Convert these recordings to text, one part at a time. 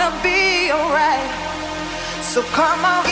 gonna be alright. So come on,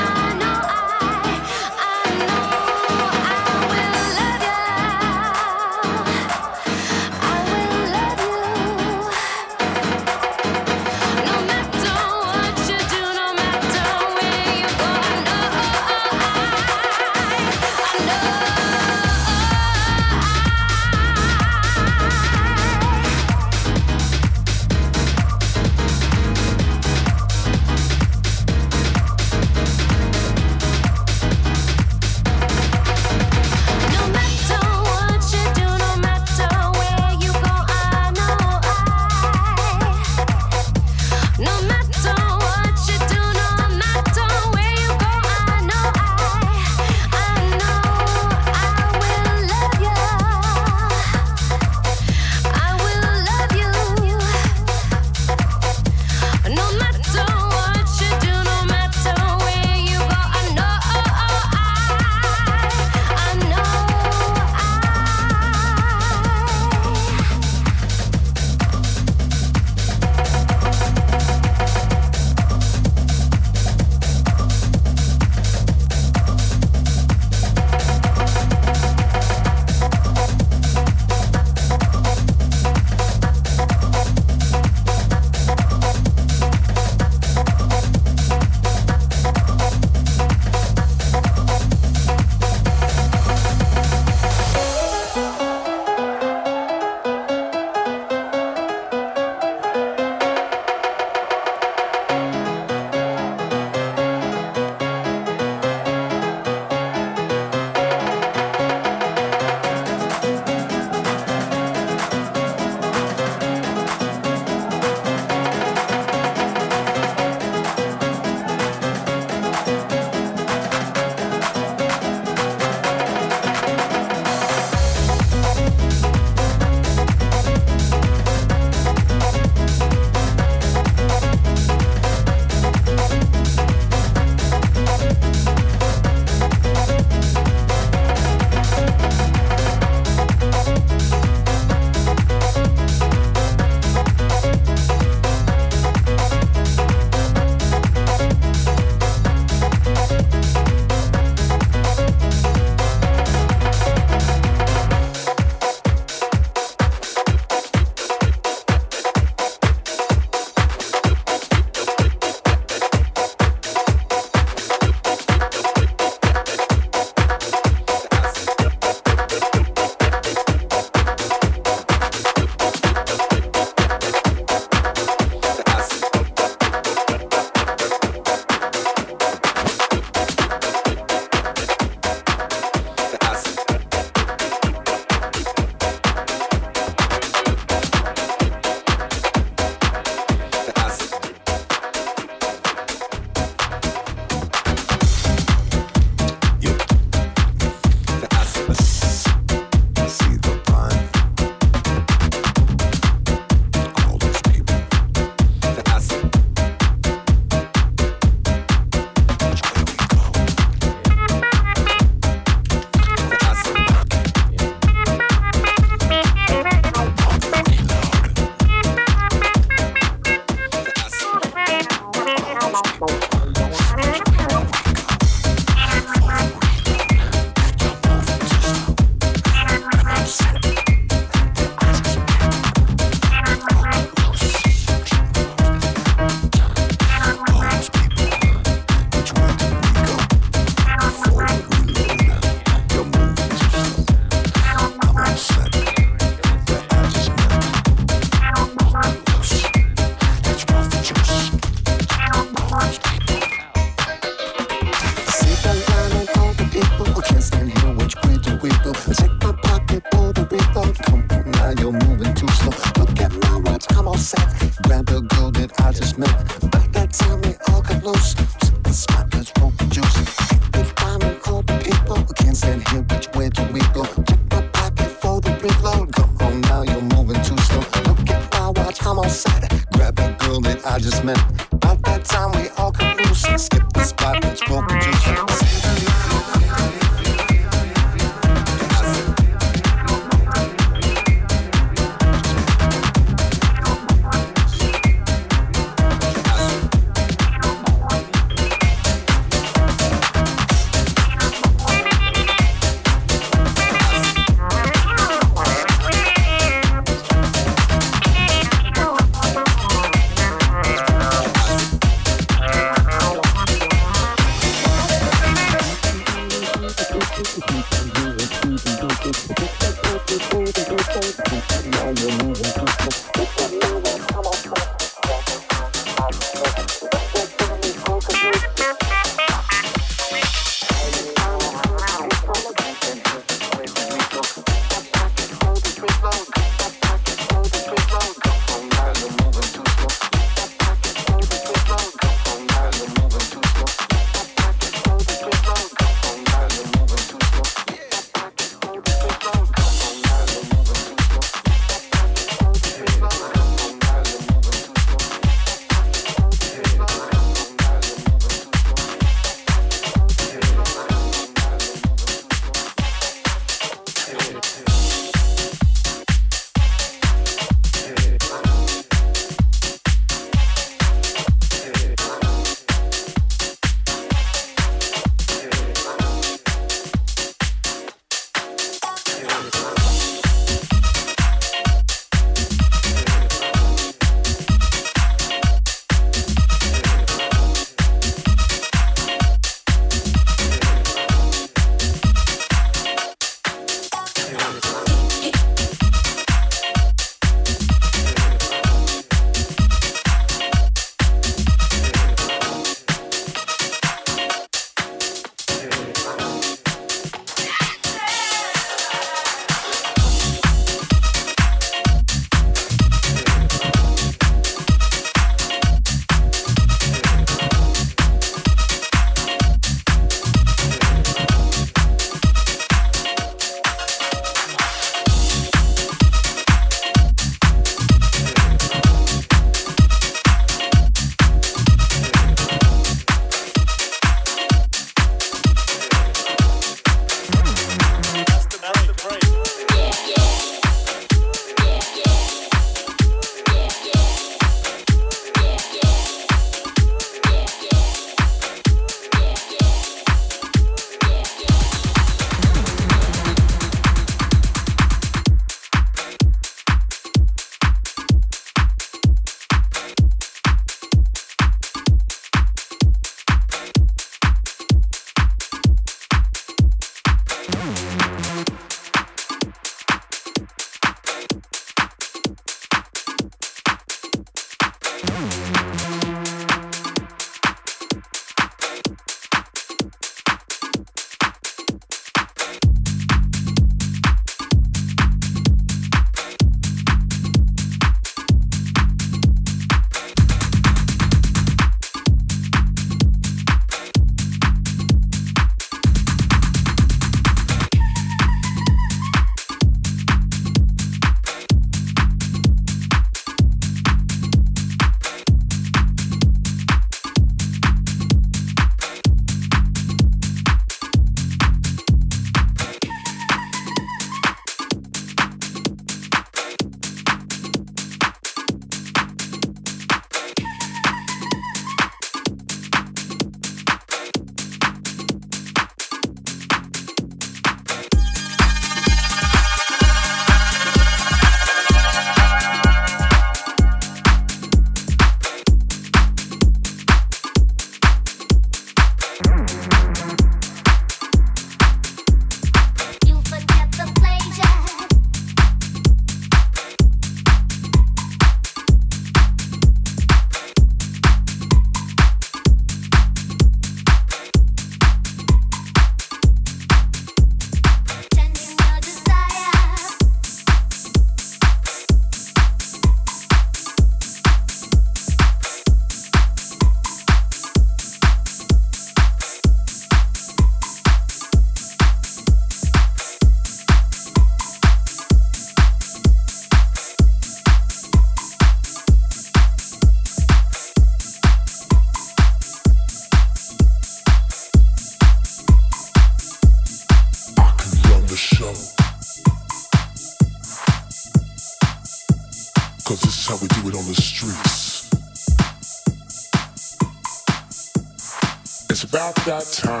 about that time.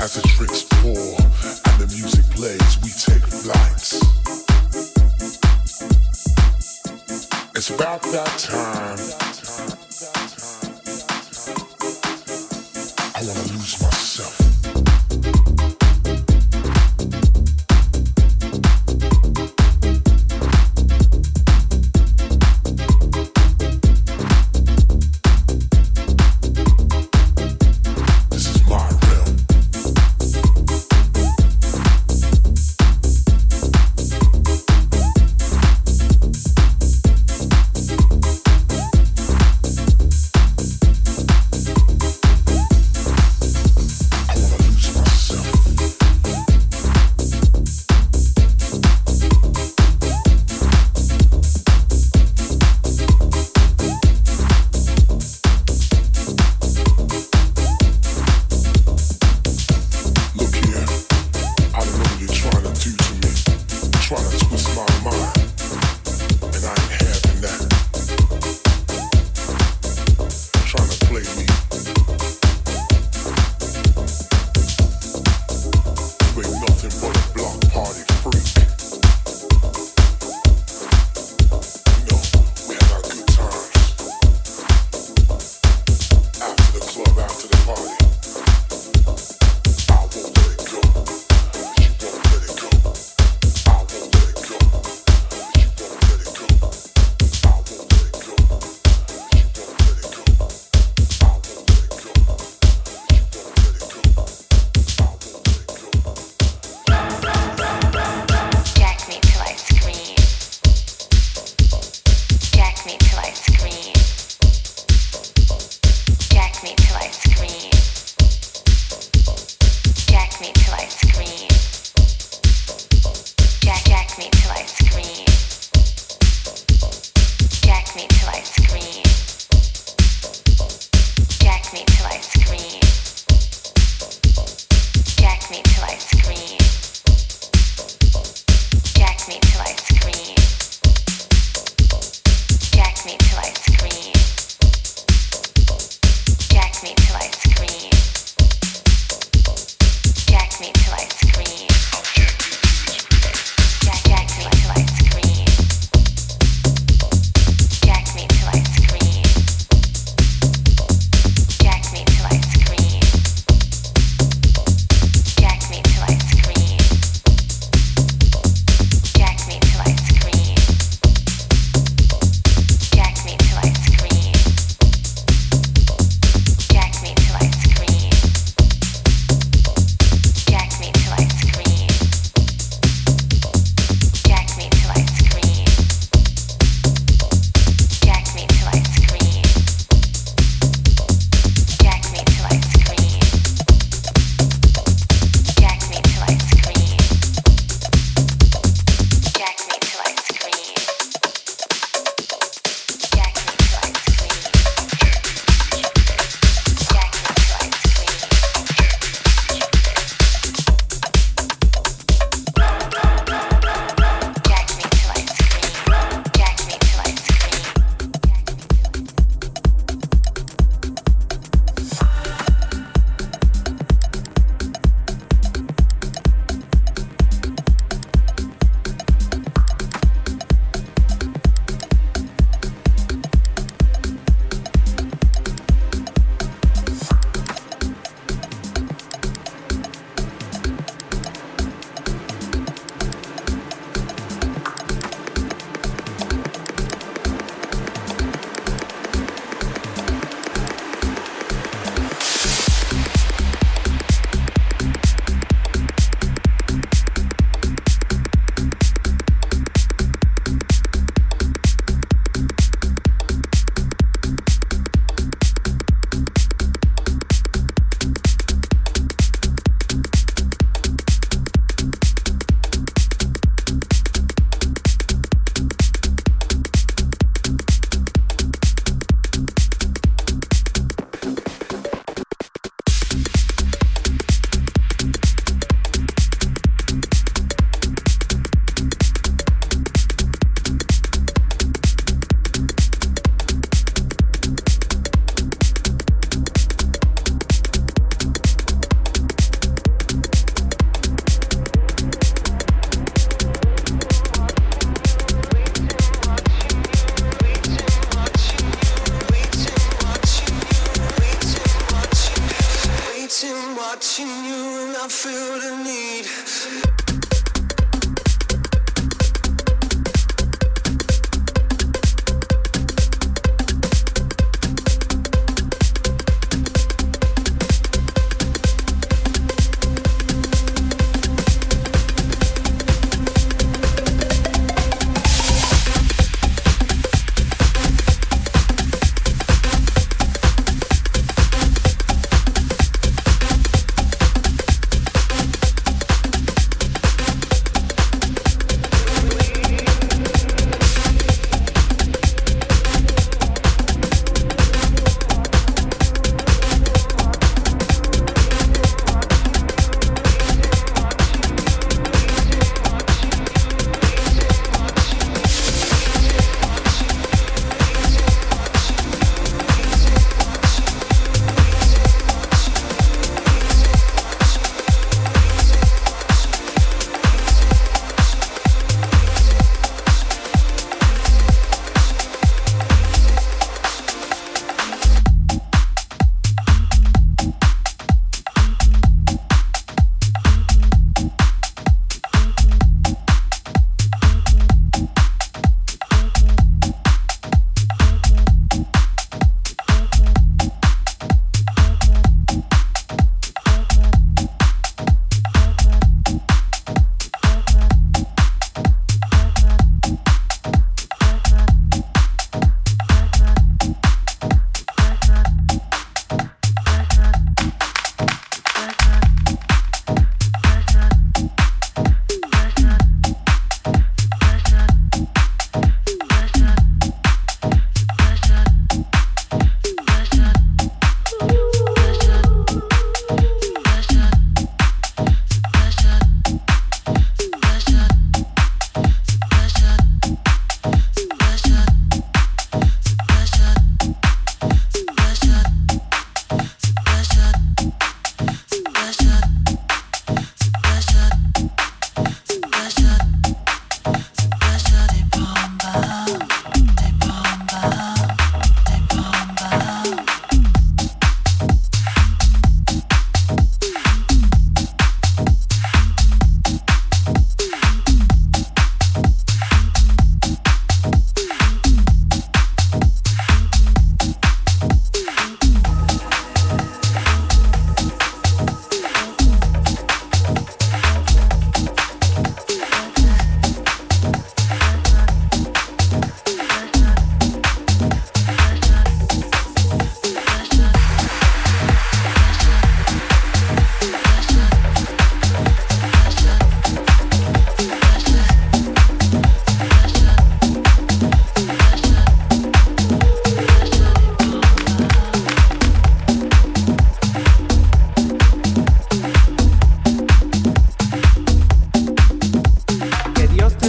As the drinks pour and the music plays, we take flights. It's about that time.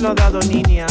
lo he dado, niña.